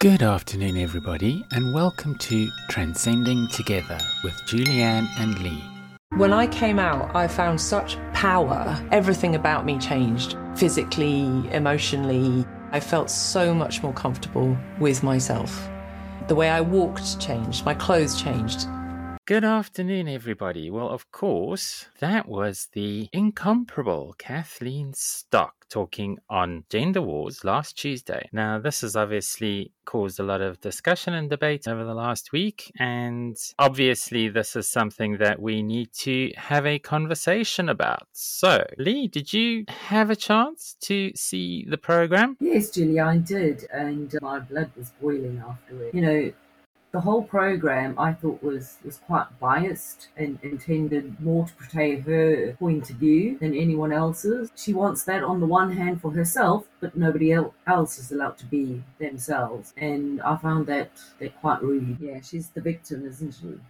Good afternoon, everybody, and welcome to Transcending Together with Julianne and Lee. When I came out, I found such power. Everything about me changed physically, emotionally. I felt so much more comfortable with myself. The way I walked changed, my clothes changed. Good afternoon, everybody. Well, of course, that was the incomparable Kathleen Stock talking on gender wars last Tuesday. Now, this has obviously caused a lot of discussion and debate over the last week, and obviously, this is something that we need to have a conversation about. So, Lee, did you have a chance to see the program? Yes, Julie, I did, and my blood was boiling afterwards. You know, the whole program I thought was was quite biased and intended more to portray her point of view than anyone else's. She wants that on the one hand for herself, but nobody else is allowed to be themselves. And I found that that quite rude. Yeah, she's the victim, isn't she?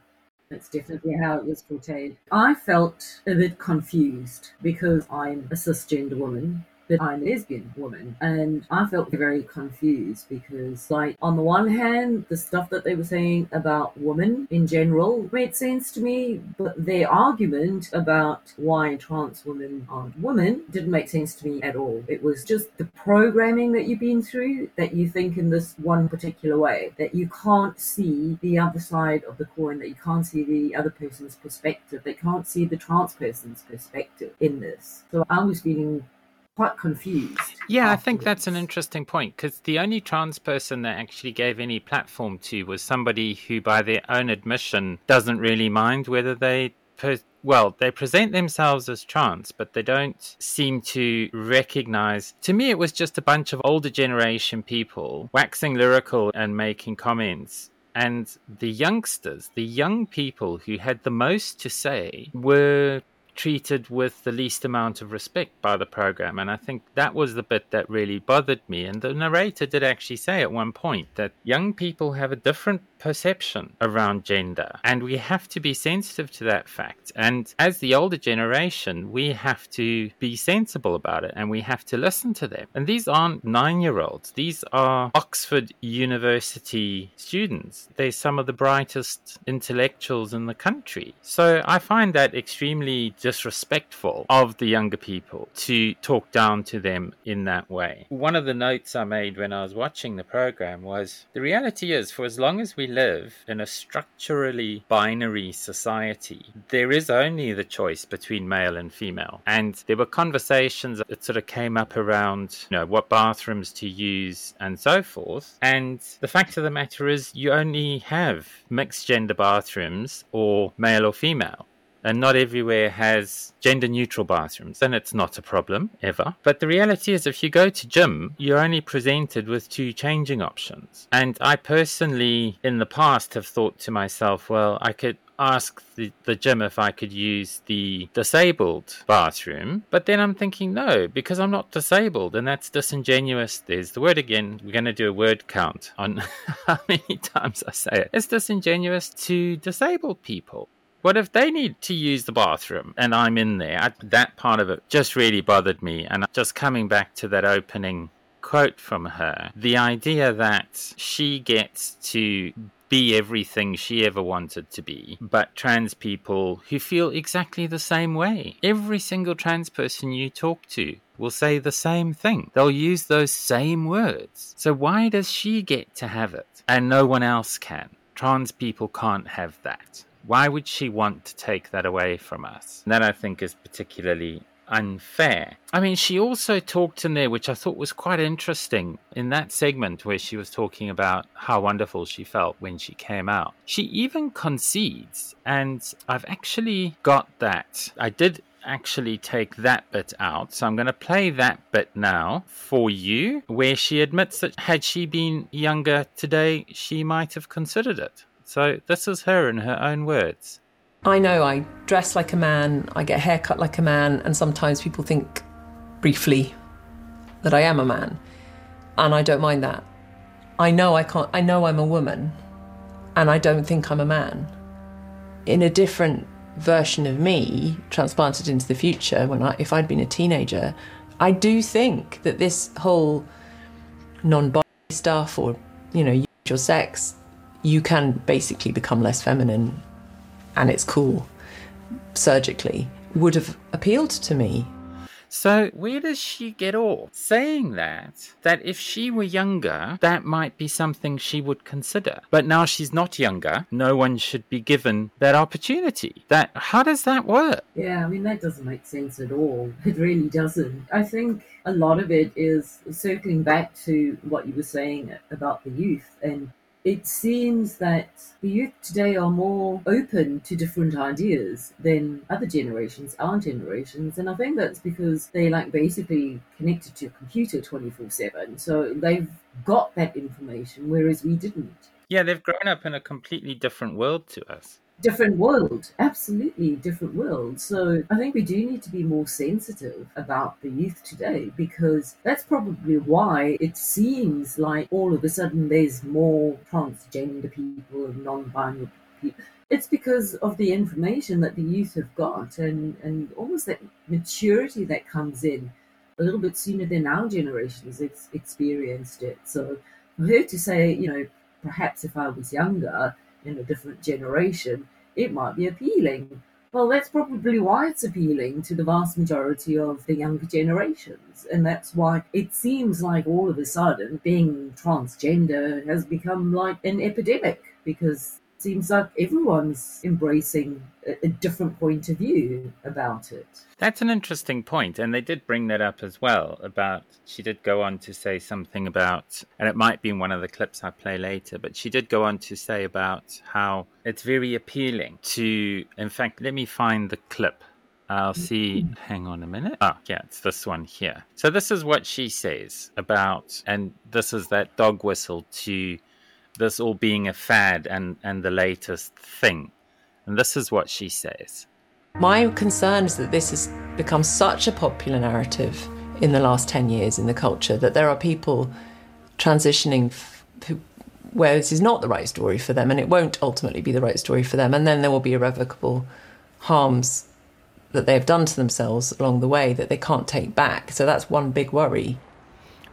That's definitely how it was portrayed. I felt a bit confused because I'm a cisgender woman but I'm a lesbian woman. And I felt very confused because, like, on the one hand, the stuff that they were saying about women in general made sense to me, but their argument about why trans women aren't women didn't make sense to me at all. It was just the programming that you've been through that you think in this one particular way, that you can't see the other side of the coin, that you can't see the other person's perspective, they can't see the trans person's perspective in this. So I was feeling quite confused. Yeah, I think that's an interesting point because the only trans person that actually gave any platform to was somebody who, by their own admission, doesn't really mind whether they. Per- well, they present themselves as trans, but they don't seem to recognize. To me, it was just a bunch of older generation people waxing lyrical and making comments and the youngsters, the young people who had the most to say, were treated with the least amount of respect by the program. And I think that was the bit that really bothered me. And the narrator did actually say at one point that young people have a different perception around gender. And we have to be sensitive to that fact. And as the older generation, we have to be sensible about it and we have to listen to them. And these aren't nine year olds, these are Oxford University students. They're some of the brightest intellectuals in the country. So I find that extremely disrespectful of the younger people to talk down to them in that way. One of the notes I made when I was watching the program was the reality is, for as long as we live in a structurally binary society, there is only the choice between male and female. And there were conversations that sort of came up around, you know, what bathrooms to use and so forth. And the fact of the matter is, you only have mixed gender bathrooms or male or female and not everywhere has gender neutral bathrooms, and it's not a problem ever. But the reality is, if you go to gym, you're only presented with two changing options. And I personally, in the past, have thought to myself, well, I could ask the, the gym if I could use the disabled bathroom. But then I'm thinking, no, because I'm not disabled, and that's disingenuous. There's the word again. We're going to do a word count on how many times I say it. It's disingenuous to disabled people. What if they need to use the bathroom and I'm in there? I, that part of it just really bothered me. And just coming back to that opening quote from her, the idea that she gets to be everything she ever wanted to be, but trans people who feel exactly the same way. Every single trans person you talk to will say the same thing. They'll use those same words. So why does she get to have it and no one else can? Trans people can't have that. Why would she want to take that away from us? And That I think is particularly unfair. I mean, she also talked in there, which I thought was quite interesting in that segment where she was talking about how wonderful she felt when she came out. She even concedes, and I've actually got that. I did actually take that bit out. So I'm going to play that bit now for you, where she admits that had she been younger today, she might have considered it. So this is her in her own words. I know I dress like a man, I get haircut like a man, and sometimes people think briefly that I am a man. And I don't mind that. I know I can't I know I'm a woman and I don't think I'm a man. In a different version of me, transplanted into the future, when I if I'd been a teenager, I do think that this whole non-binary stuff or you know, your sex, you can basically become less feminine and it's cool surgically would have appealed to me so where does she get off saying that? That if she were younger, that might be something she would consider. But now she's not younger. No one should be given that opportunity. That how does that work? Yeah, I mean that doesn't make sense at all. It really doesn't. I think a lot of it is circling back to what you were saying about the youth and it seems that the youth today are more open to different ideas than other generations, our generations. And I think that's because they like basically connected to a computer 24 7. So they've got that information, whereas we didn't. Yeah, they've grown up in a completely different world to us different world, absolutely different world. So I think we do need to be more sensitive about the youth today because that's probably why it seems like all of a sudden there's more transgender people and non-binary people. It's because of the information that the youth have got and, and almost that maturity that comes in a little bit sooner than our generation has ex- experienced it. So for her to say, you know, perhaps if I was younger, in a different generation, it might be appealing. Well, that's probably why it's appealing to the vast majority of the younger generations. And that's why it seems like all of a sudden being transgender has become like an epidemic because seems like everyone's embracing a, different point of view about it. That's an interesting point, and they did bring that up as well. About she did go on to say something about, and it might be in one of the clips I play later, but she did go on to say about how it's very appealing to. In fact, let me find the clip. I'll see. Hang on a minute. Ah, yeah, it's this one here. So, this is what she says about, and this is that dog whistle to this all being a fad and, and the latest thing. And this is what she says. My concern is that this has become such a popular narrative in the last 10 years in the culture that there are people transitioning who, where this is not the right story for them and it won't ultimately be the right story for them. And then there will be irrevocable harms that they have done to themselves along the way that they can't take back. So that's one big worry.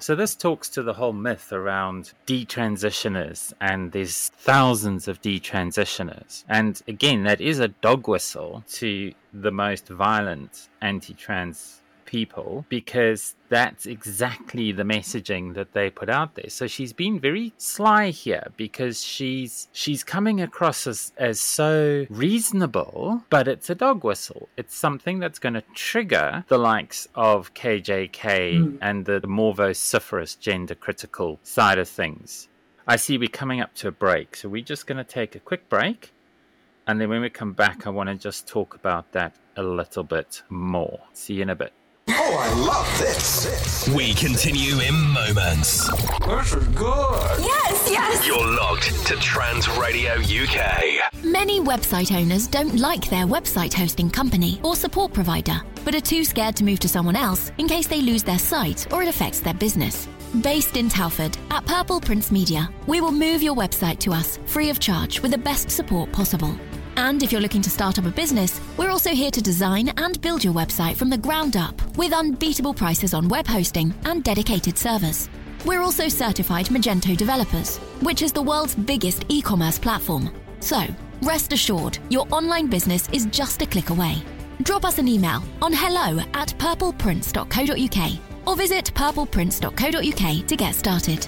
So this talks to the whole myth around detransitioners, and there's thousands of detransitioners. And again, that is a dog whistle to the most violent anti-trans people because that's exactly the messaging that they put out there. So she's been very sly here because she's she's coming across as, as so reasonable, but it's a dog whistle. It's something that's going to trigger the likes of KJK mm. and the, the more vociferous gender critical side of things. I see we're coming up to a break, so we're just going to take a quick break. And then when we come back, I want to just talk about that a little bit more. See you in a bit. Oh, I love this. We continue in moments. This is good. Yes, yes. You're logged to Trans Radio UK. Many website owners don't like their website hosting company or support provider, but are too scared to move to someone else in case they lose their site or it affects their business. Based in Telford at Purple Prince Media, we will move your website to us free of charge with the best support possible. And if you're looking to start up a business, we're also here to design and build your website from the ground up with unbeatable prices on web hosting and dedicated servers. We're also certified Magento developers, which is the world's biggest e commerce platform. So, rest assured, your online business is just a click away. Drop us an email on hello at purpleprince.co.uk or visit purpleprince.co.uk to get started.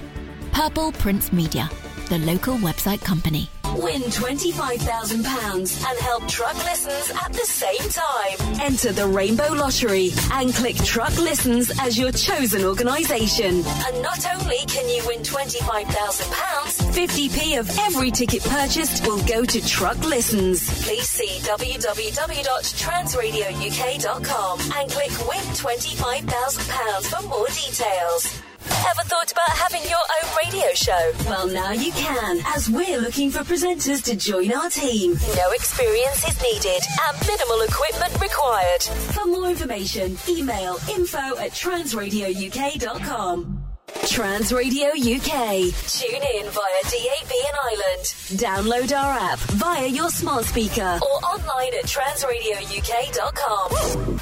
Purple Prince Media, the local website company. Win £25,000 and help truck listens at the same time. Enter the Rainbow Lottery and click Truck Listens as your chosen organisation. And not only can you win £25,000, 50p of every ticket purchased will go to Truck Listens. Please see www.transradiouk.com and click Win £25,000 for more details. Ever thought about having your own radio show? Well, now you can, as we're looking for presenters to join our team. No experience is needed and minimal equipment required. For more information, email info at transradiouk.com. Trans Radio UK. Tune in via DAB in Ireland. Download our app via your smart speaker or online at transradiouk.com.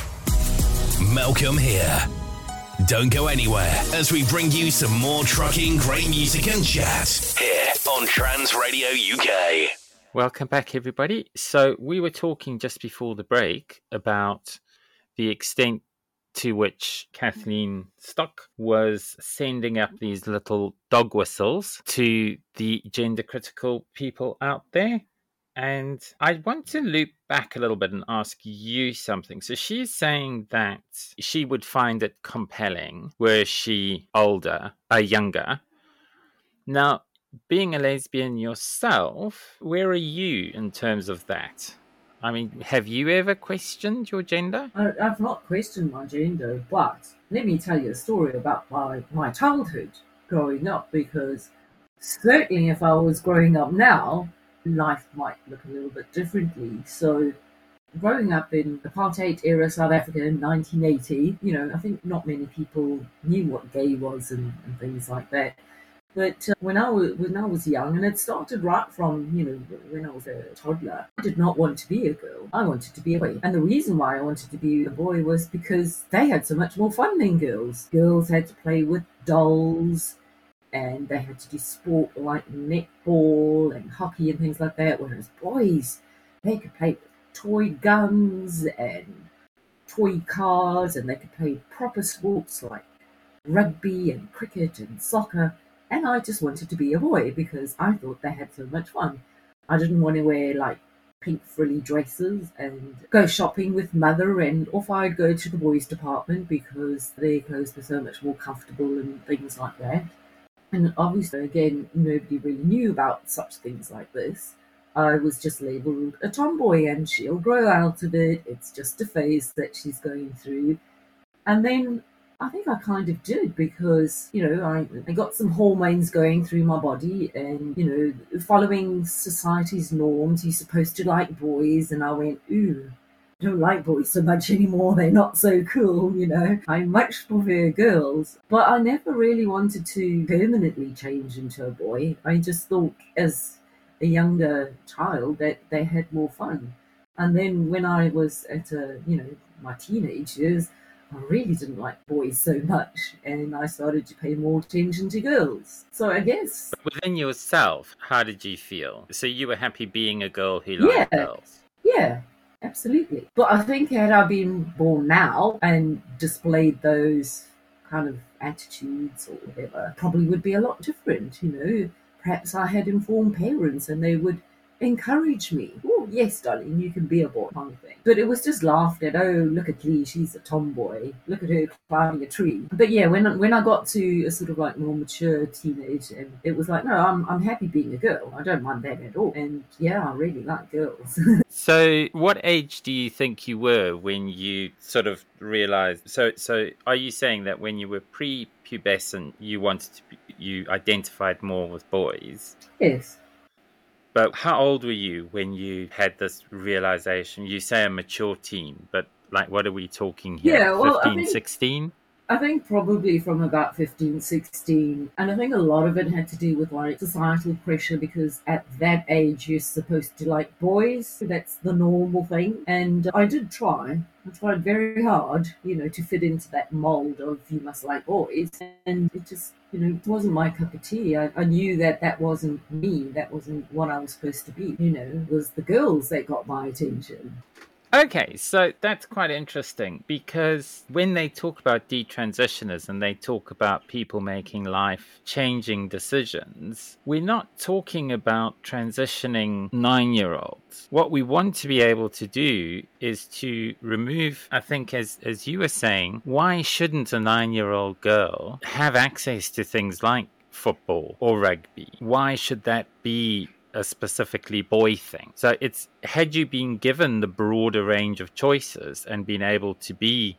Malcolm here Don't go anywhere as we bring you some more trucking, great music, and chat here on Trans Radio UK. Welcome back, everybody. So, we were talking just before the break about the extent to which Kathleen Stock was sending up these little dog whistles to the gender critical people out there. And I want to loop back a little bit and ask you something. So she's saying that she would find it compelling were she older, uh, younger. Now, being a lesbian yourself, where are you in terms of that? I mean, have you ever questioned your gender? I, I've not questioned my gender, but let me tell you a story about my, my childhood growing up because certainly if I was growing up now, life might look a little bit differently. So, growing up in apartheid era South Africa in 1980, you know, I think not many people knew what gay was and, and things like that. But uh, when I was when I was young, and it started right from you know when I was a toddler, I did not want to be a girl. I wanted to be a boy, and the reason why I wanted to be a boy was because they had so much more fun than girls. Girls had to play with dolls and they had to do sport like netball and hockey and things like that. Whereas boys, they could play toy guns and toy cars, and they could play proper sports like rugby and cricket and soccer. And I just wanted to be a boy because I thought they had so much fun. I didn't want to wear like pink frilly dresses and go shopping with mother and off I'd go to the boys department because their clothes were so much more comfortable and things like that. And obviously, again, nobody really knew about such things like this. I was just labelled a tomboy and she'll grow out of it. It's just a phase that she's going through. And then I think I kind of did because, you know, I, I got some hormones going through my body and, you know, following society's norms, you're supposed to like boys. And I went, ooh, don't like boys so much anymore. They're not so cool, you know. I much prefer girls. But I never really wanted to permanently change into a boy. I just thought as a younger child that they had more fun. And then when I was at a, you know, my teenage years, I really didn't like boys so much, and I started to pay more attention to girls. So I guess within yourself, how did you feel? So you were happy being a girl who liked yeah, girls. Yeah, absolutely. But I think had I been born now and displayed those kind of attitudes or whatever, probably would be a lot different, you know. Perhaps I had informed parents and they would encourage me. Oh, yes, darling, you can be a boy, kind of thing. But it was just laughed at. Oh, look at Lee, she's a tomboy. Look at her climbing a tree. But yeah, when when I got to a sort of like more mature teenage, and it was like, no, I'm I'm happy being a girl. I don't mind that at all. And yeah, I really like girls. so, what age do you think you were when you sort of realized? So, so are you saying that when you were pre-pubescent, you wanted to be, you identified more with boys? Yes. But how old were you when you had this realization? You say a mature teen, but like, what are we talking here? Yeah, well, 15, I think, 16? I think probably from about 15, 16. And I think a lot of it had to do with like societal pressure because at that age you're supposed to like boys. That's the normal thing. And I did try. I tried very hard, you know, to fit into that mold of you must like boys. And it just, you know, it wasn't my cup of tea. I, I knew that that wasn't me. That wasn't what I was supposed to be. You know, it was the girls that got my attention. Okay, so that's quite interesting because when they talk about detransitioners and they talk about people making life changing decisions, we're not talking about transitioning nine year olds. What we want to be able to do is to remove, I think, as, as you were saying, why shouldn't a nine year old girl have access to things like football or rugby? Why should that be a specifically boy thing. So it's had you been given the broader range of choices and been able to be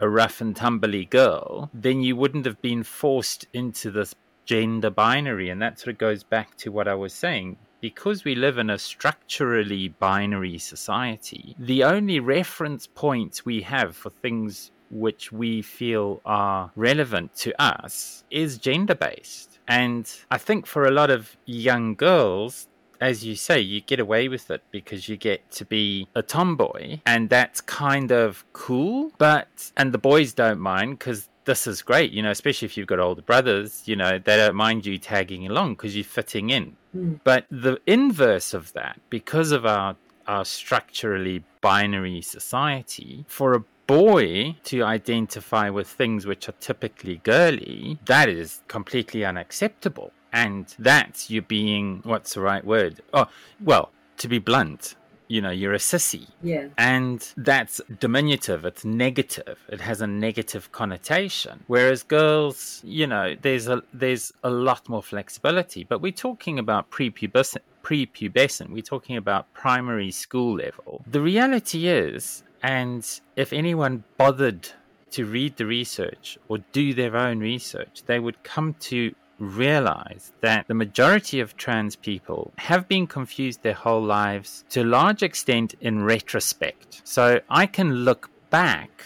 a rough and tumbly girl, then you wouldn't have been forced into this gender binary. And that sort of goes back to what I was saying. Because we live in a structurally binary society, the only reference points we have for things which we feel are relevant to us is gender based. And I think for a lot of young girls, as you say, you get away with it because you get to be a tomboy, and that's kind of cool. But and the boys don't mind because this is great, you know, especially if you've got older brothers, you know, they don't mind you tagging along because you're fitting in. Mm. But the inverse of that, because of our, our structurally binary society, for a boy to identify with things which are typically girly, that is completely unacceptable. And that's you being, what's the right word? Oh, well, to be blunt, you know, you're a sissy. Yeah. And that's diminutive, it's negative. It has a negative connotation. Whereas girls, you know, there's a there's a lot more flexibility. But we're talking about prepubescent prepubescent. We're talking about primary school level. The reality is, and if anyone bothered to read the research or do their own research, they would come to realize that the majority of trans people have been confused their whole lives to a large extent in retrospect. So I can look back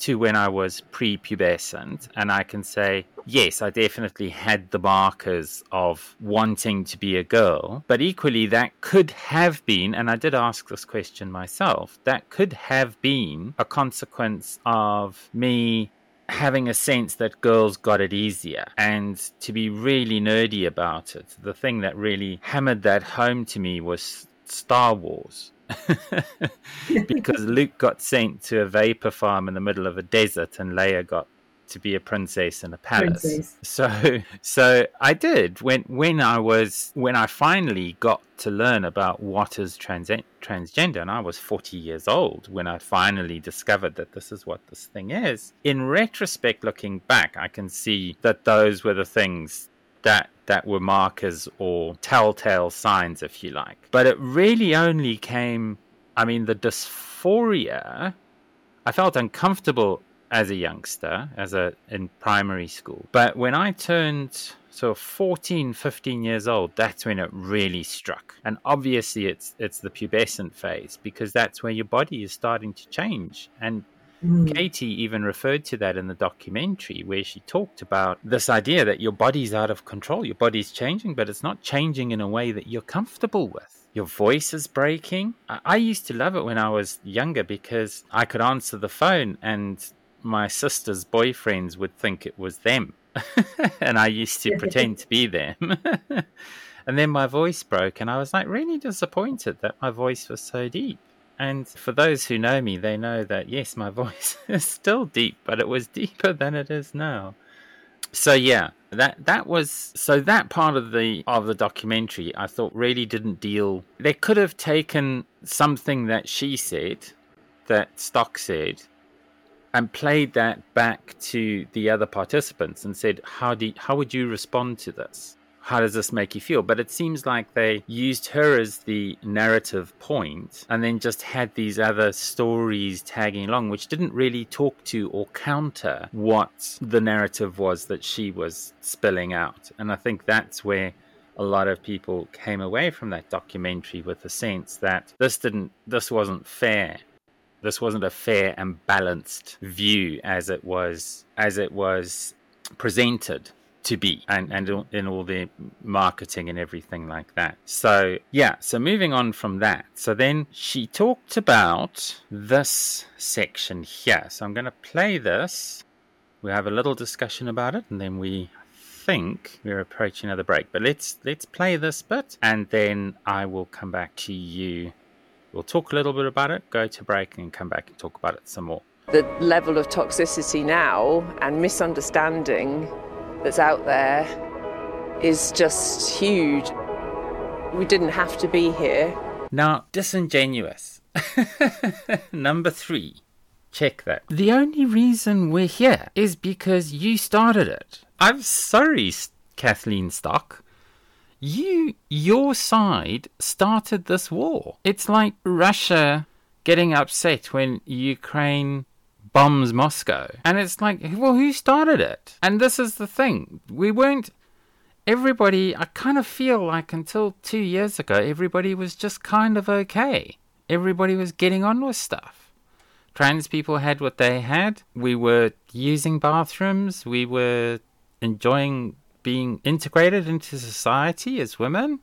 to when I was prepubescent and I can say, yes, I definitely had the markers of wanting to be a girl. But equally, that could have been, and I did ask this question myself, that could have been a consequence of me having a sense that girls got it easier and to be really nerdy about it. The thing that really hammered that home to me was Star Wars. because Luke got sent to a vapor farm in the middle of a desert and Leia got to be a princess in a palace. Princess. So so I did when when I was when I finally got to learn about what is trans- transgender and I was 40 years old when I finally discovered that this is what this thing is. In retrospect looking back I can see that those were the things that that were markers or telltale signs if you like. But it really only came I mean the dysphoria I felt uncomfortable as a youngster, as a in primary school. But when I turned so 14, 15 years old, that's when it really struck. And obviously it's it's the pubescent phase because that's where your body is starting to change. And Mm. Katie even referred to that in the documentary where she talked about this idea that your body's out of control. Your body's changing, but it's not changing in a way that you're comfortable with. Your voice is breaking. I, I used to love it when I was younger because I could answer the phone and my sister's boyfriends would think it was them. and I used to pretend to be them. and then my voice broke, and I was like really disappointed that my voice was so deep. And for those who know me, they know that yes, my voice is still deep, but it was deeper than it is now. So yeah, that that was so that part of the of the documentary I thought really didn't deal. They could have taken something that she said, that Stock said, and played that back to the other participants and said, "How do how would you respond to this? How does this make you feel?" But it seems like they used her as the narrative point, and then just had these other stories tagging along, which didn't really talk to or counter what the narrative was that she was spilling out. And I think that's where a lot of people came away from that documentary with the sense that this didn't this wasn't fair this wasn't a fair and balanced view as it was as it was presented to be and and in all the marketing and everything like that. So yeah so moving on from that. So then she talked about this section here. So i'm going to play this. We have a little discussion about it and then we think we're approaching another break. But let's let's play this bit and then i will come back to you We'll talk a little bit about it, go to break, and come back and talk about it some more. The level of toxicity now and misunderstanding that's out there is just huge. We didn't have to be here. Now, disingenuous. Number three. Check that. The only reason we're here is because you started it. I'm sorry, Kathleen Stock you your side started this war. It's like Russia getting upset when Ukraine bombs Moscow. And it's like, well, who started it? And this is the thing. We weren't everybody I kind of feel like until 2 years ago everybody was just kind of okay. Everybody was getting on with stuff. Trans people had what they had. We were using bathrooms. We were enjoying being integrated into society as women.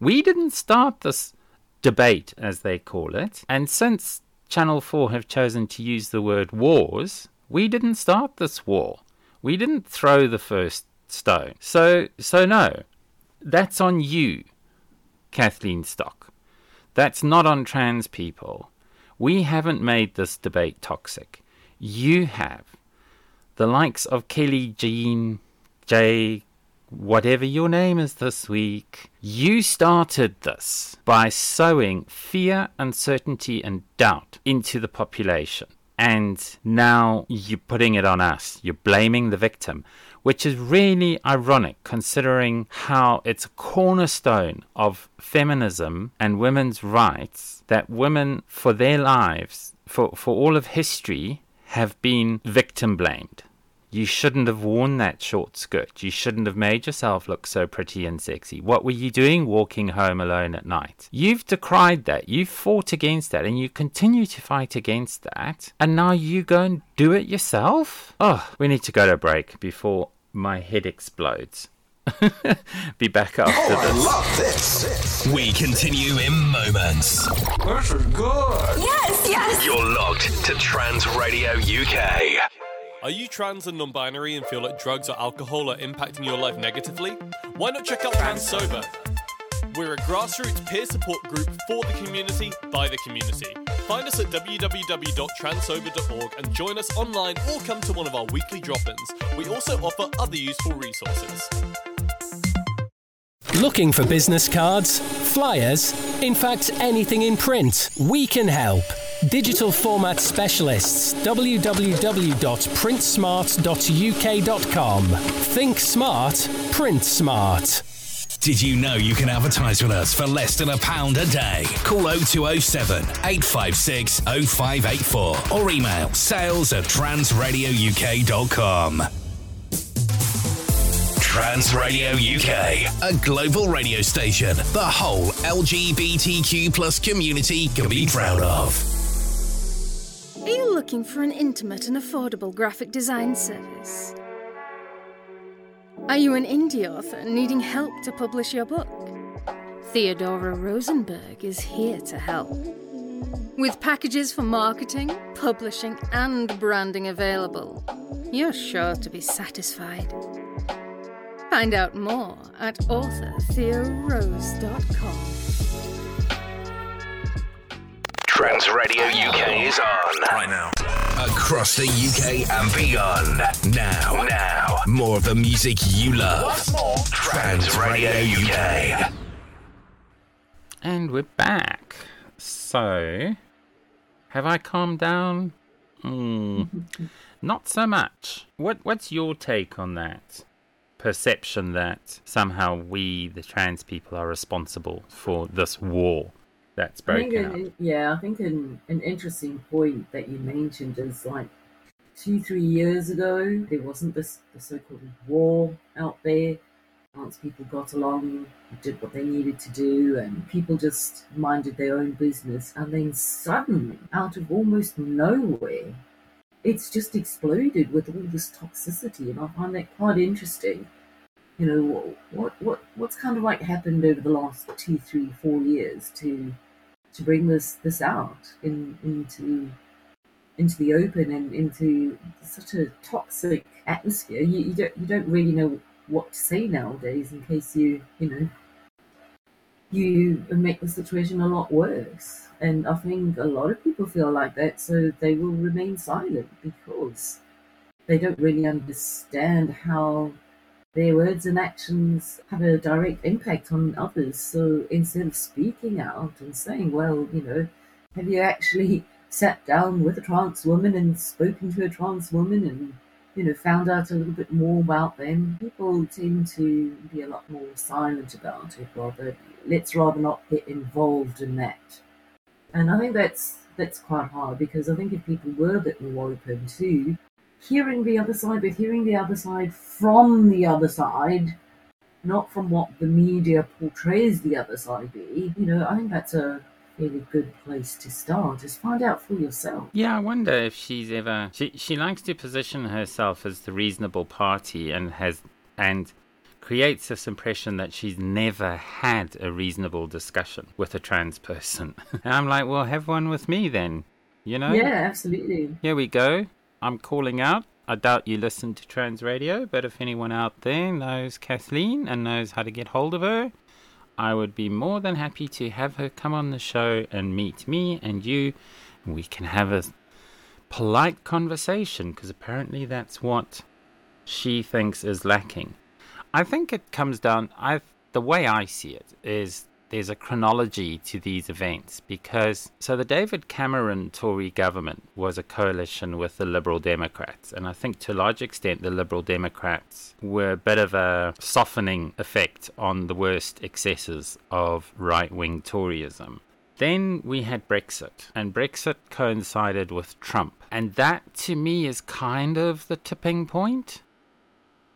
We didn't start this debate, as they call it. And since Channel 4 have chosen to use the word wars, we didn't start this war. We didn't throw the first stone. So, so no, that's on you, Kathleen Stock. That's not on trans people. We haven't made this debate toxic. You have. The likes of Kelly Jean, J, whatever your name is this week, you started this by sowing fear, uncertainty, and doubt into the population. And now you're putting it on us. You're blaming the victim, which is really ironic considering how it's a cornerstone of feminism and women's rights that women, for their lives, for, for all of history, have been victim blamed. You shouldn't have worn that short skirt. You shouldn't have made yourself look so pretty and sexy. What were you doing walking home alone at night? You've decried that. You've fought against that and you continue to fight against that. And now you go and do it yourself? Oh, we need to go to a break before my head explodes. Be back after Oh, I love this. We continue in moments. This is good. Yes, yes. You're locked to Trans Radio UK. Are you trans and non binary and feel like drugs or alcohol are impacting your life negatively? Why not check out Trans Sober? We're a grassroots peer support group for the community by the community. Find us at www.transober.org and join us online or come to one of our weekly drop ins. We also offer other useful resources. Looking for business cards, flyers, in fact, anything in print? We can help. Digital format specialists www.printsmart.uk.com. Think smart, print smart. Did you know you can advertise with us for less than a pound a day? Call 0207 856 0584 or email sales at transradiouk.com. Trans Radio UK, a global radio station the whole LGBTQ plus community can be proud of. Are you looking for an intimate and affordable graphic design service? Are you an indie author needing help to publish your book? Theodora Rosenberg is here to help. With packages for marketing, publishing, and branding available, you're sure to be satisfied. Find out more at authortheorose.com. Trans Radio UK is on right now. Across the UK and beyond. Now, now, more of the music you love. Trans Radio UK. And we're back. So, have I calmed down? Hmm, not so much. What What's your take on that perception that somehow we, the trans people, are responsible for this war that's I think broken an, out? yeah, I think an, an interesting point that you mentioned is like two, three years ago, there wasn't this the so-called war out there. Once people got along, did what they needed to do, and people just minded their own business, and then suddenly, out of almost nowhere, it's just exploded with all this toxicity, and I find that quite interesting. You know what what what what's kind of like happened over the last two, three, four years to to bring this this out in into into the open and into such a toxic atmosphere. You, you don't you don't really know what to say nowadays in case you you know you make the situation a lot worse. And I think a lot of people feel like that, so they will remain silent because they don't really understand how their words and actions have a direct impact on others. So instead of speaking out and saying, well, you know, have you actually sat down with a trans woman and spoken to a trans woman and, you know, found out a little bit more about them? People tend to be a lot more silent about it, rather. Let's rather not get involved in that. And I think that's that's quite hard because I think if people were a bit more open to hearing the other side, but hearing the other side from the other side, not from what the media portrays the other side be, you know, I think that's a really good place to start. Just find out for yourself. Yeah, I wonder if she's ever. She she likes to position herself as the reasonable party and has and creates this impression that she's never had a reasonable discussion with a trans person. and I'm like, well, have one with me then. You know? Yeah, absolutely. Here we go. I'm calling out. I doubt you listen to Trans Radio, but if anyone out there knows Kathleen and knows how to get hold of her, I would be more than happy to have her come on the show and meet me and you. We can have a polite conversation because apparently that's what she thinks is lacking. I think it comes down. I the way I see it is there's a chronology to these events because so the David Cameron Tory government was a coalition with the Liberal Democrats, and I think to a large extent the Liberal Democrats were a bit of a softening effect on the worst excesses of right wing Toryism. Then we had Brexit, and Brexit coincided with Trump. And that to me is kind of the tipping point.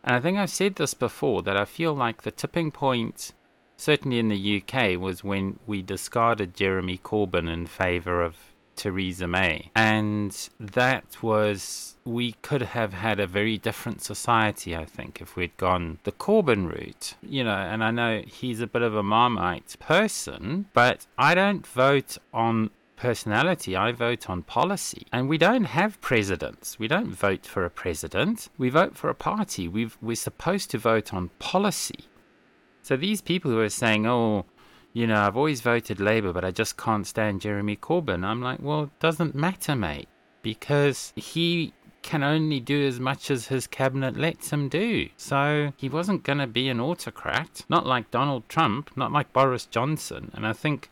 And I think I've said this before that I feel like the tipping point certainly in the UK, was when we discarded Jeremy Corbyn in favour of Theresa May. And that was, we could have had a very different society, I think, if we'd gone the Corbyn route. You know, and I know he's a bit of a Marmite person, but I don't vote on personality, I vote on policy. And we don't have presidents. We don't vote for a president. We vote for a party. we we're supposed to vote on policy. So these people who are saying, oh, you know, I've always voted Labour, but I just can't stand Jeremy Corbyn. I'm like, well, it doesn't matter, mate, because he can only do as much as his cabinet lets him do. So he wasn't going to be an autocrat, not like Donald Trump, not like Boris Johnson. And I think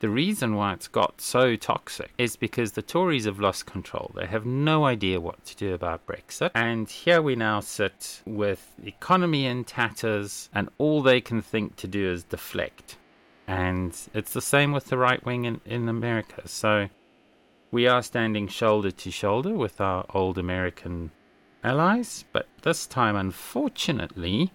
the reason why it's got so toxic is because the Tories have lost control. They have no idea what to do about Brexit. And here we now sit with the economy in tatters, and all they can think to do is deflect. And it's the same with the right wing in, in America. So we are standing shoulder to shoulder with our old American allies, but this time, unfortunately,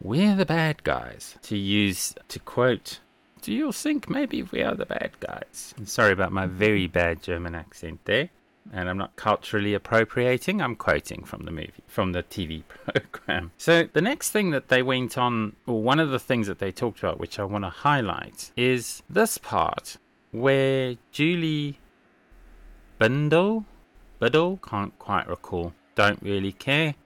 we're the bad guys. To use, to quote do you think maybe we are the bad guys? Sorry about my very bad German accent there. And I'm not culturally appropriating, I'm quoting from the movie, from the TV program. So, the next thing that they went on, or one of the things that they talked about, which I want to highlight, is this part where Julie Bindel, Biddle, can't quite recall, don't really care.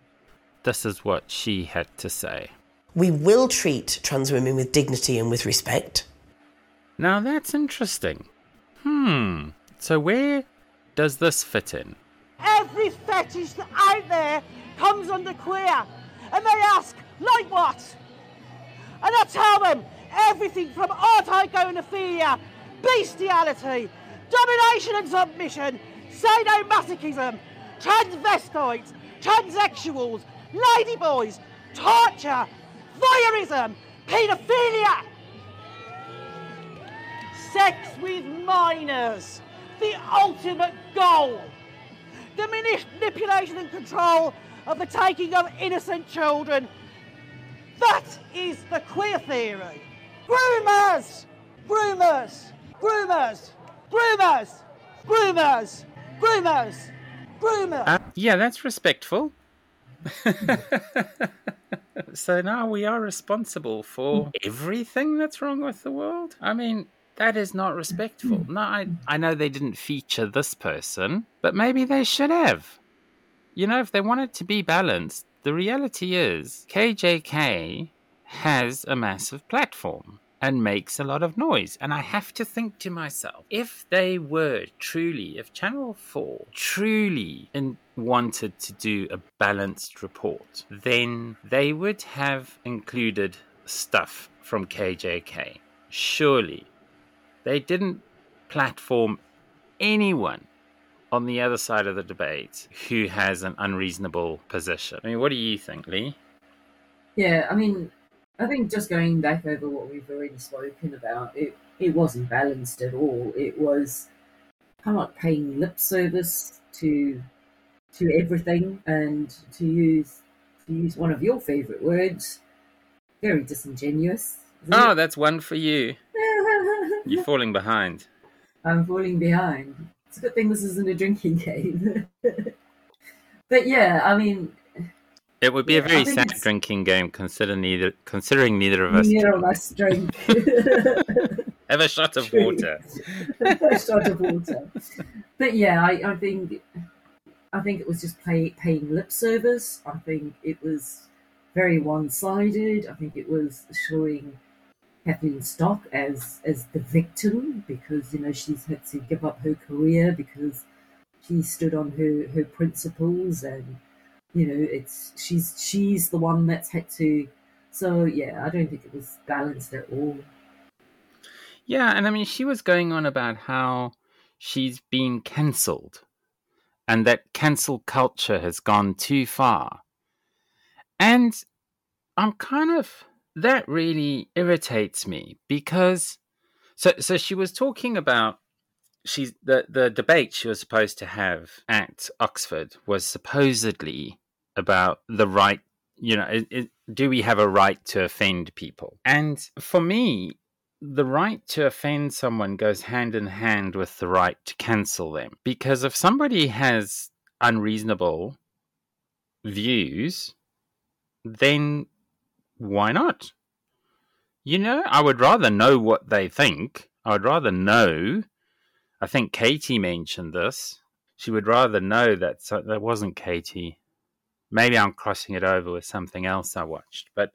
This is what she had to say. We will treat trans women with dignity and with respect. Now that's interesting. Hmm. So where does this fit in? Every fetish out there comes under queer, and they ask, like what? And I tell them everything from autogynephilia, bestiality, domination and submission, sadomasochism, transvestites, transsexuals, ladyboys, torture, voyeurism, paedophilia, sex with minors, the ultimate goal. The manipulation and control of the taking of innocent children. That is the queer theory. Groomers! Groomers! Groomers! Groomers! Groomers! Groomers! Groomers! Uh, yeah, that's respectful. so now we are responsible for everything that's wrong with the world? I mean, that is not respectful. Mm. No, I, I know they didn't feature this person, but maybe they should have. You know, if they wanted to be balanced, the reality is KJK has a massive platform and makes a lot of noise. And I have to think to myself, if they were truly, if Channel 4 truly in, wanted to do a balanced report, then they would have included stuff from KJK. Surely they didn't platform anyone on the other side of the debate who has an unreasonable position. I mean, what do you think, Lee? Yeah, I mean, I think just going back over what we've already spoken about, it, it wasn't balanced at all. It was kind of paying lip service to to everything and to use to use one of your favorite words, very disingenuous. Oh, that's one for you. You're falling behind. I'm falling behind. It's a good thing this isn't a drinking game. but yeah, I mean, it would be yeah, a very sad it's... drinking game, considering neither considering neither of us. Neither of us drink. Have a shot of True. water. a shot of water. But yeah, I, I think I think it was just pay, paying lip service. I think it was very one-sided. I think it was showing Kathleen Stock as as the victim because you know she's had to give up her career because she stood on her her principles and you know it's she's she's the one that's had to so yeah i don't think it was balanced at all. Yeah and i mean she was going on about how she's been cancelled and that cancel culture has gone too far. And i'm kind of that really irritates me because so so she was talking about she's the the debate she was supposed to have at Oxford was supposedly about the right you know it, it, do we have a right to offend people? And for me the right to offend someone goes hand in hand with the right to cancel them because if somebody has unreasonable views then why not? You know, I would rather know what they think. I would rather know. I think Katie mentioned this. She would rather know that so, that wasn't Katie. Maybe I'm crossing it over with something else I watched. But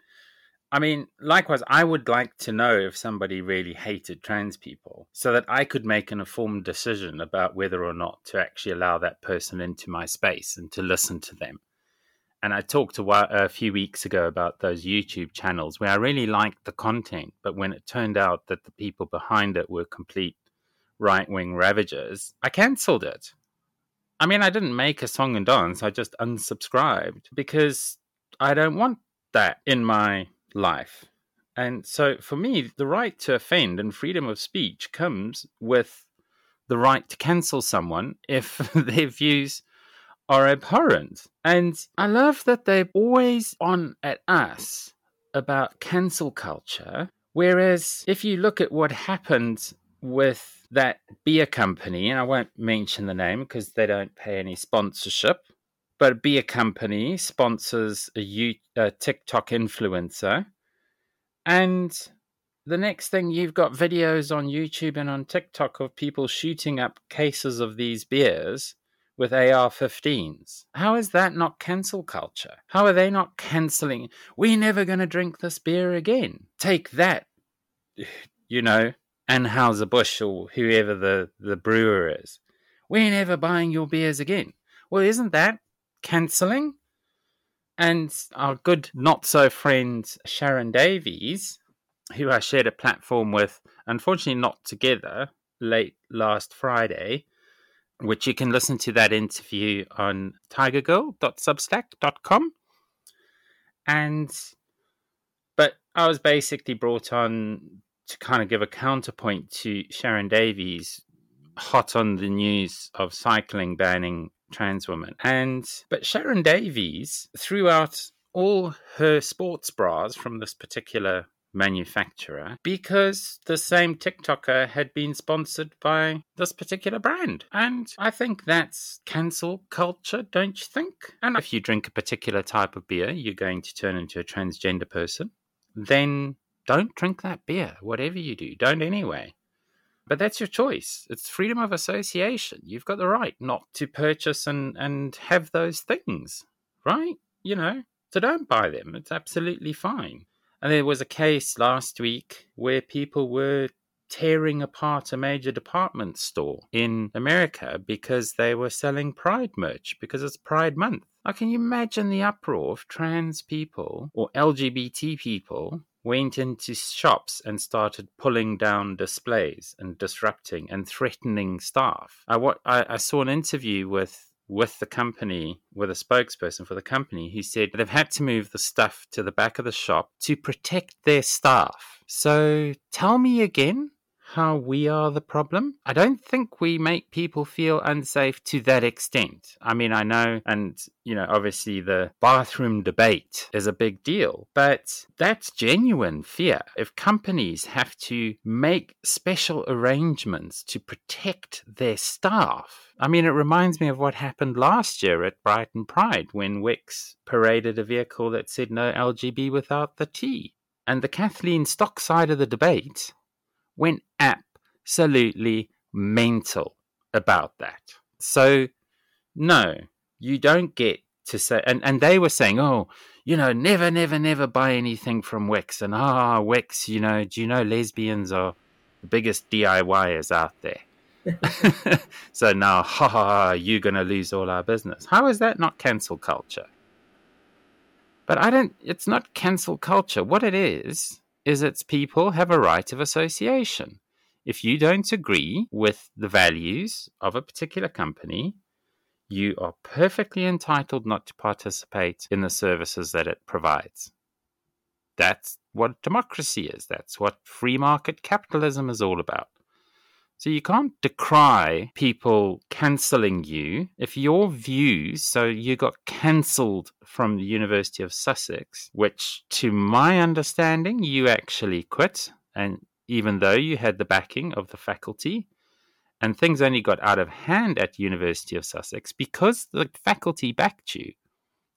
I mean, likewise, I would like to know if somebody really hated trans people so that I could make an informed decision about whether or not to actually allow that person into my space and to listen to them and I talked a, while, a few weeks ago about those YouTube channels where I really liked the content, but when it turned out that the people behind it were complete right wing ravagers, I cancelled it. I mean, I didn't make a song and dance, I just unsubscribed because I don't want that in my life. And so for me, the right to offend and freedom of speech comes with the right to cancel someone if their views are abhorrent. And I love that they're always on at us about cancel culture. Whereas if you look at what happened with that beer company, and I won't mention the name because they don't pay any sponsorship, but a beer company sponsors a, U- a TikTok influencer. And the next thing you've got videos on YouTube and on TikTok of people shooting up cases of these beers with AR 15s. How is that not cancel culture? How are they not canceling? We're never going to drink this beer again. Take that, you know, Anheuser-Busch or whoever the, the brewer is. We're never buying your beers again. Well, isn't that cancelling? And our good not so friend Sharron Davies, who I shared a platform with, unfortunately not together, late last Friday, which you can listen to that interview on tigergirl.substack.com. And, but I was basically brought on to kind of give a counterpoint to Sharron Davies, hot on the news of cycling banning trans women. And, but Sharron Davies threw out all her sports bras from this particular manufacturer because the same TikToker had been sponsored by this particular brand. And I think that's cancel culture, don't you think? And if you drink a particular type of beer, you're going to turn into a transgender person, then don't drink that beer, whatever you do. Don't anyway. But that's your choice. It's freedom of association. You've got the right not to purchase and, and have those things, right? You know, so don't buy them. It's absolutely fine. And there was a case last week where people were tearing apart a major department store in America because they were selling Pride merch because it's Pride Month. Now, can you imagine the uproar if trans people or LGBT people went into shops and started pulling down displays and disrupting and threatening staff? I, what, I, I saw an interview with with the company, with a spokesperson for the company, who said they've had to move the stuff to the back of the shop to protect their staff. So tell me again, how we are the problem. I don't think we make people feel unsafe to that extent. I mean, I know, and, you know, obviously the bathroom debate is a big deal, but that's genuine fear. If companies have to make special arrangements to protect their staff, I mean, it reminds me of what happened last year at Brighton Pride when Wickes paraded a vehicle that said no LGB without the T. And the Kathleen Stock side of the debate went absolutely mental about that. So, no, you don't get to say, and, and they were saying, oh, you know, never, never, never buy anything from Wickes. And ah, oh, Wickes, you know, do you know lesbians are the biggest DIYers out there? so now, ha ha ha, you're going to lose all our business. How is that not cancel culture? But I don't, it's not cancel culture. What it is, is it's people have a right of association. If you don't agree with the values of a particular company, you are perfectly entitled not to participate in the services that it provides. That's what democracy is. That's what free market capitalism is all about. So you can't decry people cancelling you if your views, so you got cancelled from the University of Sussex, which to my understanding, you actually quit. And even though you had the backing of the faculty, and things only got out of hand at University of Sussex because the faculty backed you.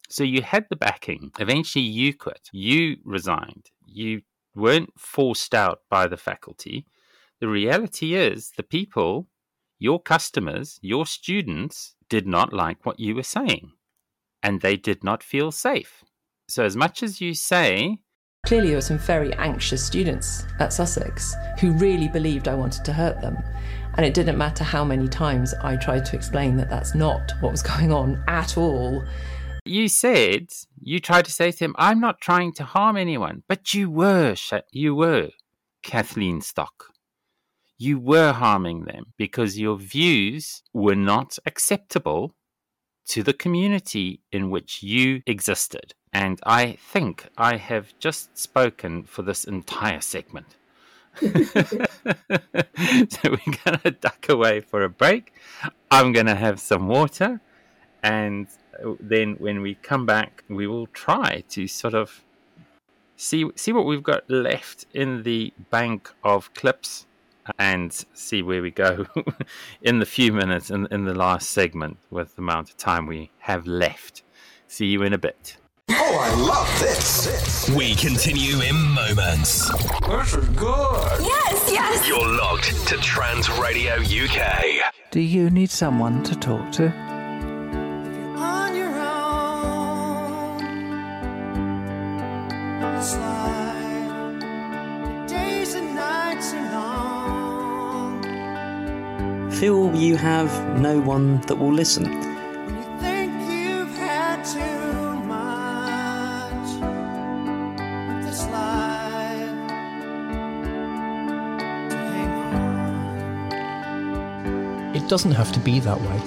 So you had the backing. Eventually you quit. You resigned. You weren't forced out by the faculty. The reality is the people, your customers, your students did not like what you were saying and they did not feel safe. So as much as you say Clearly, there were some very anxious students at Sussex who really believed I wanted to hurt them. And it didn't matter how many times I tried to explain that that's not what was going on at all. You said, you tried to say to him, I'm not trying to harm anyone. But you were, you were, Kathleen Stock. You were harming them because your views were not acceptable to the community in which you existed. And I think I have just spoken for this entire segment. so we're going to duck away for a break. I'm going to have some water. And uh, then when we come back, we will try to sort of see see what we've got left in the bank of clips and see where we go in the few minutes in, in the last segment with the amount of time we have left. See you in a bit. Oh, I love this. We continue in moments. This is good. Yes, yes. You're locked to Trans Radio UK. Do you need someone to talk to? Feel you have no one that will listen. Think you've had too much with this life to hang on. It doesn't have to be that way.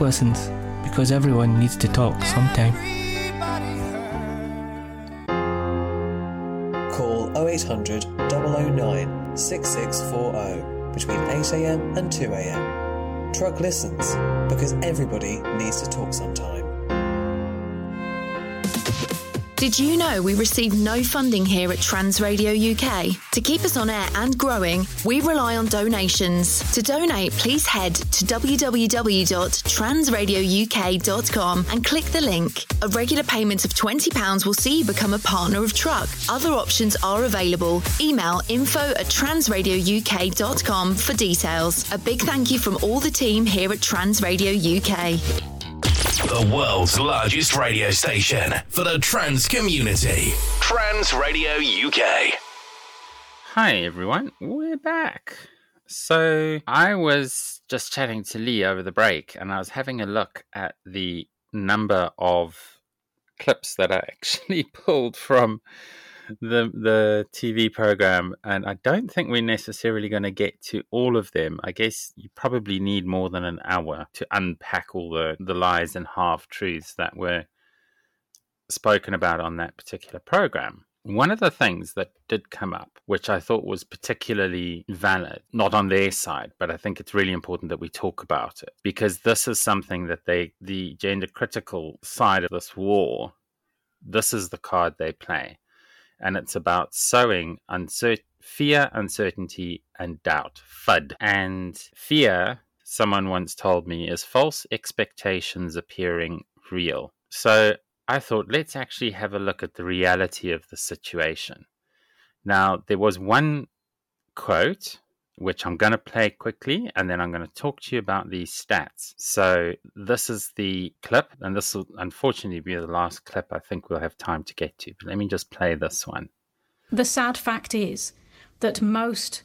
Lessons, because everyone needs to talk sometime. Call 0800 009 6640 between 8am and 2am. Truck listens because everybody needs to talk sometime. Did you know we receive no funding here at Trans Radio UK? To keep us on air and growing, we rely on donations. To donate, please head to www.transradiouk.com and click the link. A regular payment of £20 will see you become a partner of Truck. Other options are available. Email info at transradiouk.com for details. A big thank you from all the team here at Trans Radio UK. The world's largest radio station for the trans community. Trans Radio UK. Hi, everyone. We're back. So, I was just chatting to Lee over the break and I was having a look at the number of clips that I actually pulled from the the TV program, and I don't think we're necessarily going to get to all of them. I guess you probably need more than an hour to unpack all the the lies and half truths that were spoken about on that particular program. One of the things that did come up, which I thought was particularly valid, not on their side, but I think it's really important that we talk about it because this is something that they, the gender critical side of this war, this is the card they play. And it's about sowing fear, uncertainty, and doubt. FUD. And fear, someone once told me, is false expectations appearing real. So I thought, let's actually have a look at the reality of the situation. Now, there was one quote which I'm going to play quickly and then I'm going to talk to you about these stats. So, this is the clip, and this will unfortunately be the last clip I think we'll have time to get to. But let me just play this one. The sad fact is that most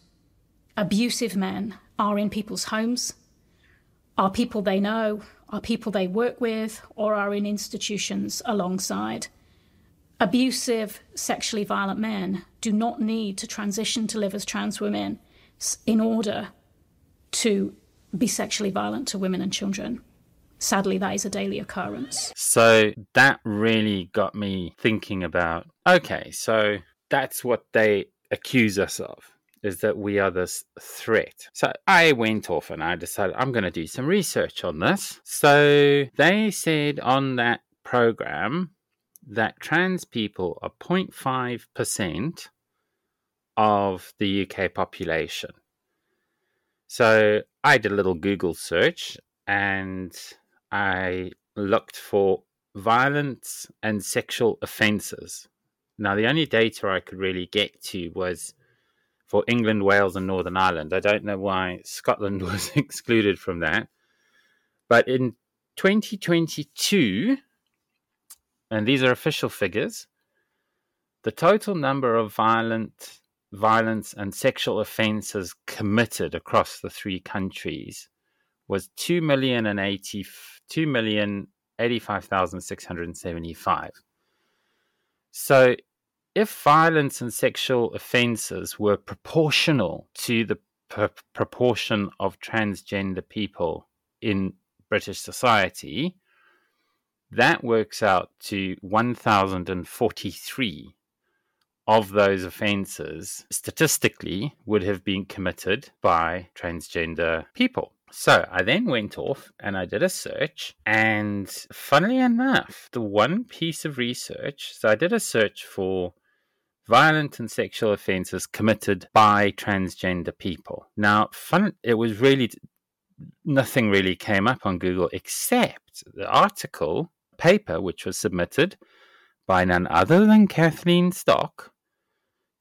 abusive men are in people's homes, are people they know, are people they work with, or are in institutions alongside. Abusive, sexually violent men do not need to transition to live as trans women in order to be sexually violent to women and children. Sadly, that is a daily occurrence. So that really got me thinking about okay, so that's what they accuse us of is that we are this threat. So I went off and I decided I'm going to do some research on this. So they said on that program that trans people are 0.5% of the UK population. So I did a little Google search and I looked for violence and sexual offences. Now, the only data I could really get to was for England, Wales, and Northern Ireland. I don't know why Scotland was excluded from that. But in 2022, and these are official figures, the total number of violent violence and sexual offences committed across the three countries was 2 million and 80, 2 million 85,675. So if violence and sexual offences were proportional to the proportion of transgender people in British society, that works out to 1,043 of those offences statistically would have been committed by transgender people. So I then went off and I did a search, and funnily enough, the one piece of research, so I did a search for violent and sexual offences committed by transgender people. Now, fun, it was really nothing really came up on Google except the article paper which was submitted by none other than Kathleen Stock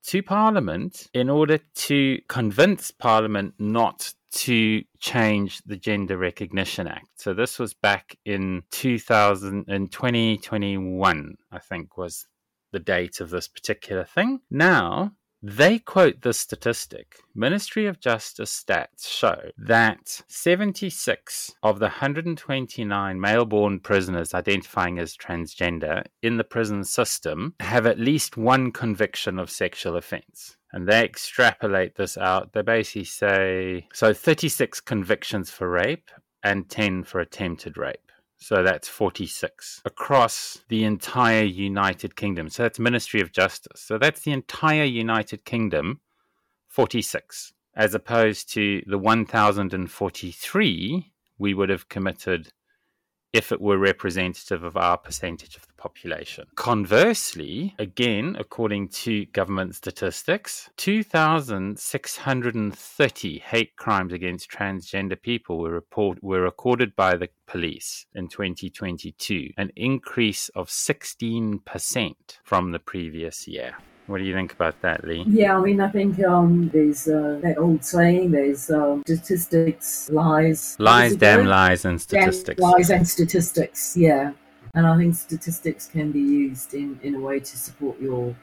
to Parliament in order to convince Parliament not to change the Gender Recognition Act. So this was back in 2000 in 2021, I think was the date of this particular thing. Now, they quote this statistic. Ministry of Justice stats show that 76 of the 129 male born prisoners identifying as transgender in the prison system have at least one conviction of sexual offense. And they extrapolate this out. They basically say so 36 convictions for rape and 10 for attempted rape. So that's 46 across the entire United Kingdom. So that's Ministry of Justice. So that's the entire United Kingdom, 46, as opposed to the 1,043 we would have committed if it were representative of our percentage of population. Conversely, again, according to government statistics, 2,630 hate crimes against transgender people were report, were recorded by the police in 2022, an increase of 16% from the previous year. What do you think about that, Lee? Yeah, I mean, I think um, there's uh, that old saying: there's um, statistics, lies, lies, damn lies, and statistics. Damn lies and statistics. Yeah, and I think statistics can be used in, in a way to support your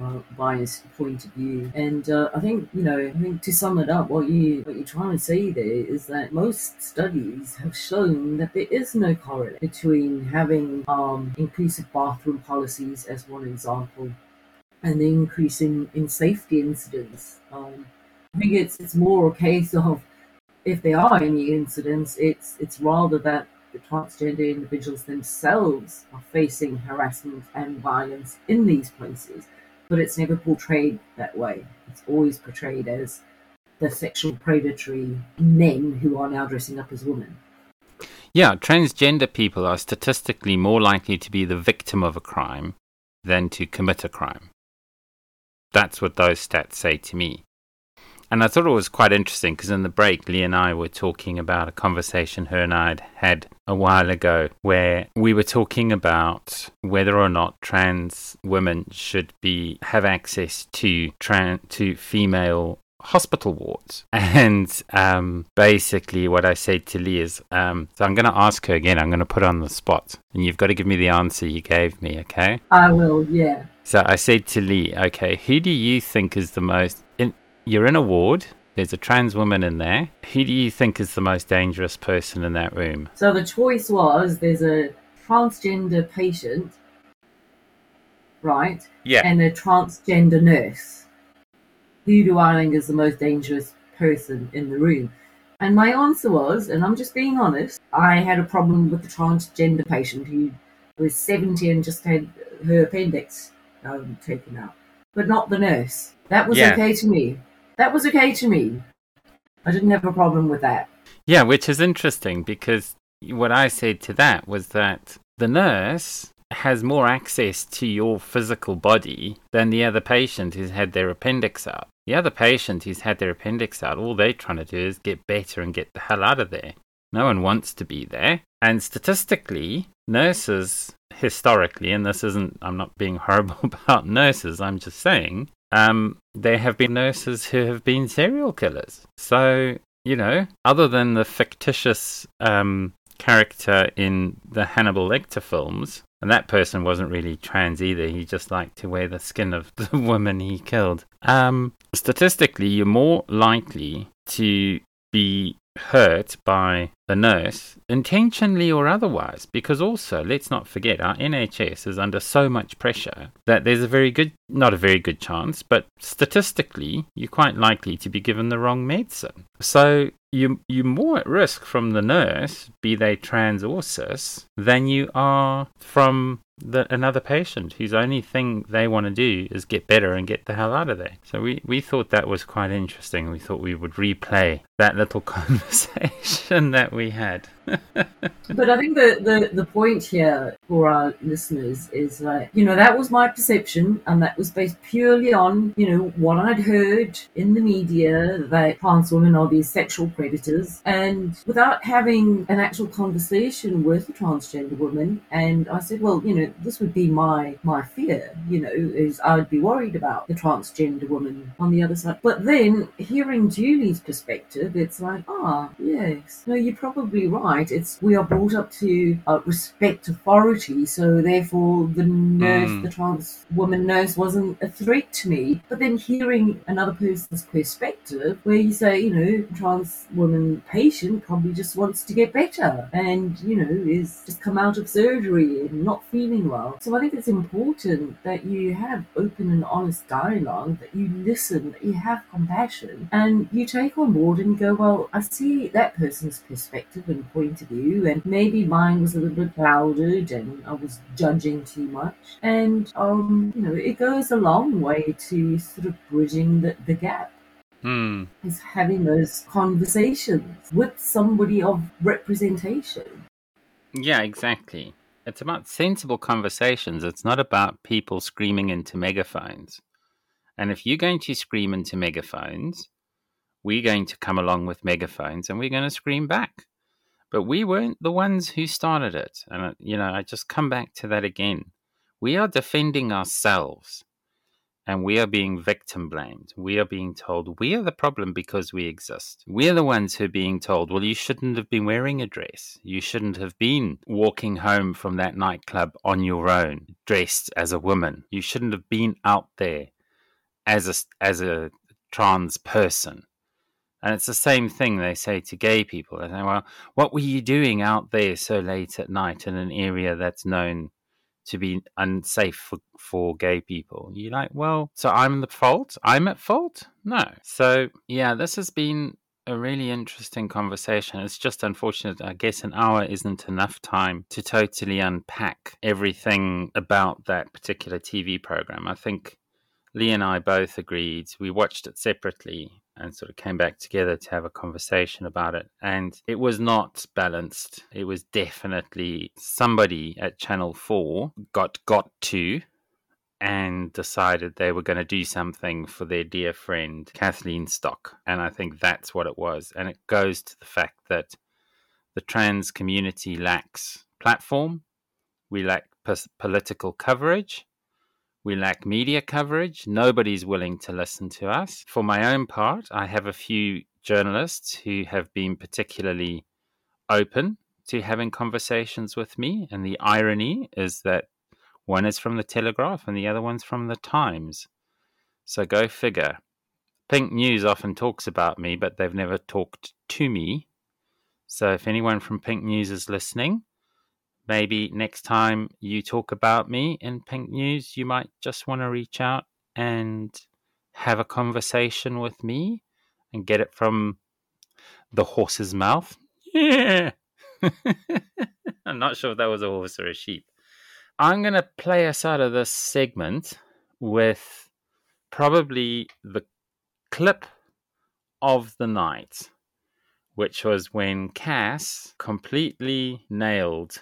uh, biased point of view. And uh, I think you know, I think to sum it up, what you what you're trying to say there is that most studies have shown that there is no correlate between having um, inclusive bathroom policies, as one example, and the increase in, in safety incidents. Um, I think it's it's more a case of if there are any incidents, it's it's rather that the transgender individuals themselves are facing harassment and violence in these places, but it's never portrayed that way. It's always portrayed as the sexual predatory men who are now dressing up as women. Yeah, transgender people are statistically more likely to be the victim of a crime than to commit a crime. That's what those stats say to me. And I thought it was quite interesting because in the break, Lee and I were talking about a conversation her and I had had a while ago where we were talking about whether or not trans women should be have access to trans to female hospital wards. And um, basically, what I said to Lee is, um, so I'm going to ask her again. I'm going to put her on the spot, and you've got to give me the answer you gave me. Okay? I will. Yeah. So I said to Lee, okay, who do you think is the most? In, you're in a ward. There's a trans woman in there. Who do you think is the most dangerous person in that room? So the choice was there's a transgender patient, right? Yeah. And a transgender nurse. Who do I think is the most dangerous person in the room? And my answer was, and I'm just being honest, I had a problem with the transgender patient who was 70 and just had her appendix um, taken out, but not the nurse. That was Yeah. okay to me. That was okay to me. I didn't have a problem with that. Yeah, which is interesting because what I said to that was that the nurse has more access to your physical body than the other patient who's had their appendix out. The other patient who's had their appendix out, all they're trying to do is get better and get the hell out of there. No one wants to be there. And statistically, nurses, historically, and this isn't, I'm not being horrible about nurses, I'm just saying, um, there have been nurses who have been serial killers. So, you know, other than the fictitious um, character in the Hannibal Lecter films, and that person wasn't really trans either, he just liked to wear the skin of the woman he killed. Um, statistically, you're more likely to be hurt by the nurse, intentionally or otherwise, because also, let's not forget, our NHS is under so much pressure that there's a very good, not a very good chance, but statistically, you're quite likely to be given the wrong medicine. So you, you're more at risk from the nurse, be they trans or cis, than you are from the, another patient whose only thing they want to do is get better and get the hell out of there. So we, we thought that was quite interesting. We thought we would replay that little conversation that we had. But I think the, the, the point here for our listeners is that, you know, that was my perception and that was based purely on, you know, what I'd heard in the media that trans women are these sexual predators and without having an actual conversation with a transgender woman. And I said, well, you know, this would be my, my fear, you know, is I'd be worried about the transgender woman on the other side. But then hearing Julie's perspective, it's like, ah, yes, no, you're probably right. It's we are brought up to uh, respect authority, so therefore the nurse, Mm. the trans woman nurse, wasn't a threat to me. But then hearing another person's perspective, where you say, you know, trans woman patient probably just wants to get better, and you know, is just come out of surgery and not feeling well. So I think it's important that you have open and honest dialogue, that you listen, that you have compassion, and you take on board and go, well, I see that person's perspective and point of view, and maybe mine was a little bit clouded and I was judging too much. And, um, you know, it goes a long way to sort of bridging the, the gap Hmm. is having those conversations with somebody of representation. Yeah, exactly. It's about sensible conversations. It's not about people screaming into megaphones. And if you're going to scream into megaphones, we're going to come along with megaphones and we're going to scream back. But we weren't the ones who started it. And, uh, you know, I just come back to that again. We are defending ourselves and we are being victim blamed. We are being told we are the problem because we exist. We're the ones who are being told, well, you shouldn't have been wearing a dress. You shouldn't have been walking home from that nightclub on your own, dressed as a woman. You shouldn't have been out there as a, as a trans person. And it's the same thing they say to gay people. They say, well, what were you doing out there so late at night in an area that's known to be unsafe for, for gay people? You're like, well, so I'm the fault? I'm at fault? No. So, yeah, this has been a really interesting conversation. It's just unfortunate. I guess an hour isn't enough time to totally unpack everything about that particular TV program. I think Lee and I both agreed. We watched it separately and sort of came back together to have a conversation about it. And it was not balanced. It was definitely somebody at Channel 4 got got to and decided they were going to do something for their dear friend Kathleen Stock. And I think that's what it was. And it goes to the fact that the trans community lacks platform, we lack political coverage, we lack media coverage. Nobody's willing to listen to us. For my own part, I have a few journalists who have been particularly open to having conversations with me. And the irony is that one is from the Telegraph and the other one's from the Times. So go figure. Pink News often talks about me, but they've never talked to me. So if anyone from Pink News is listening, maybe next time you talk about me in Pink News, you might just want to reach out and have a conversation with me and get it from the horse's mouth. Yeah. I'm not sure if that was a horse or a sheep. I'm going to play us out of this segment with probably the clip of the night, which was when Cass completely nailed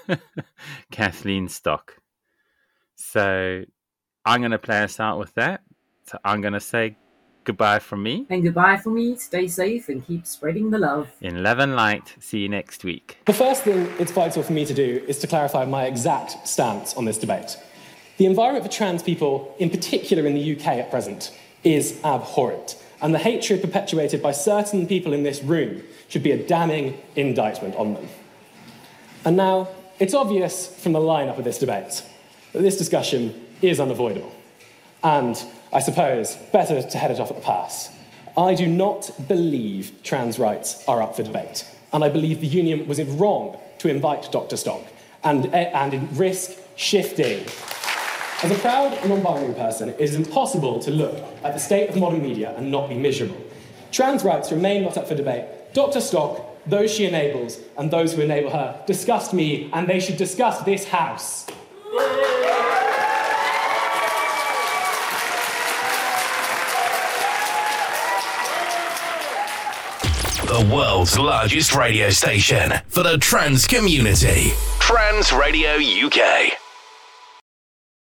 Kathleen Stock. So I'm going to play us out with that. So I'm going to say goodbye from me. And goodbye from me. Stay safe and keep spreading the love. In love and light. See you next week. The first thing it's vital for me to do is to clarify my exact stance on this debate. The environment for trans people, in particular in the UK at present, is abhorrent. And the hatred perpetuated by certain people in this room should be a damning indictment on them. And now, it's obvious from the lineup of this debate that this discussion is unavoidable. And I suppose, better to head it off at the pass. I do not believe trans rights are up for debate, and I believe the union was wrong to invite Dr. Stock and, eh, and risk shifting. As a proud non binary person, it is impossible to look at the state of modern media and not be miserable. Trans rights remain not up for debate. Dr. Stock, those she enables, and those who enable her disgust me, and they should disgust this House. the world's largest radio station for the trans community. Trans Radio UK.